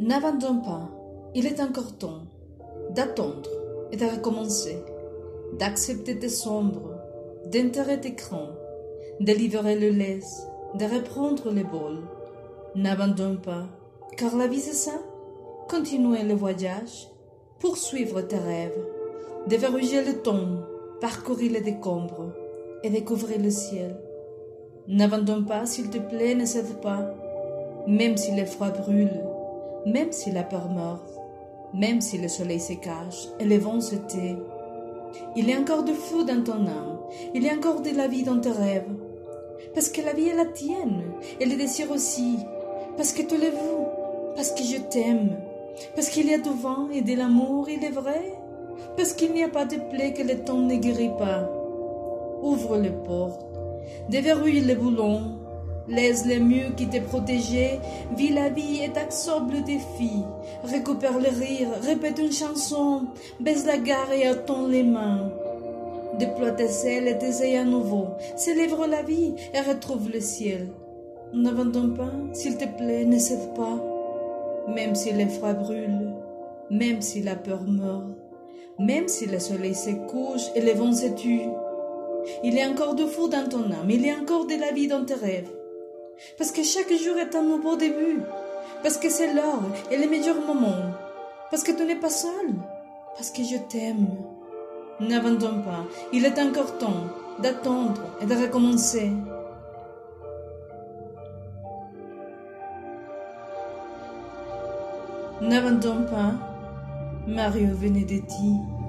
N'abandonne pas, il est encore temps d'attendre et de recommencer, d'accepter tes sombres, d'enterrer tes crans, de livrer le laisse, de reprendre les bols. N'abandonne pas, car la vie c'est ça. Continuer le voyage, poursuivre tes rêves, déverrouiller le temps, parcourir les décombres et découvrir le ciel. N'abandonne pas, s'il te plaît, ne cède pas, même si le froid brûle, même si la peur meurt, même si le soleil se cache et le vent se tait. Il y a encore du feu dans ton âme, il y a encore de la vie dans tes rêves. Parce que la vie est la tienne, et le désir aussi. Parce que tu le veux, parce que je t'aime. Parce qu'il y a du vent et de l'amour, il est vrai. Parce qu'il n'y a pas de plaie que le temps ne guérit pas. Ouvre les portes, déverrouille les boulons, Laisse les murs qui te protégeaient, vis la vie et absorbe le défi. Récupère le rire, répète une chanson, baisse la gare et attends les mains. Déploie tes ailes et tes à nouveau, célèbre la vie et retrouve le ciel. N'abandonne pas, s'il te plaît, ne cède pas. Même si les froid brûle, même si la peur meurt, même si le soleil se couche et les vents se tuent. Il y a encore du fou dans ton âme, il y a encore de la vie dans tes rêves. Parce que chaque jour est un nouveau début. Parce que c'est l'heure et le meilleur moment. Parce que tu n'es pas seul. Parce que je t'aime. N'abandonne pas. Il est encore temps d'attendre et de recommencer. N'abandonne pas. Mario Benedetti.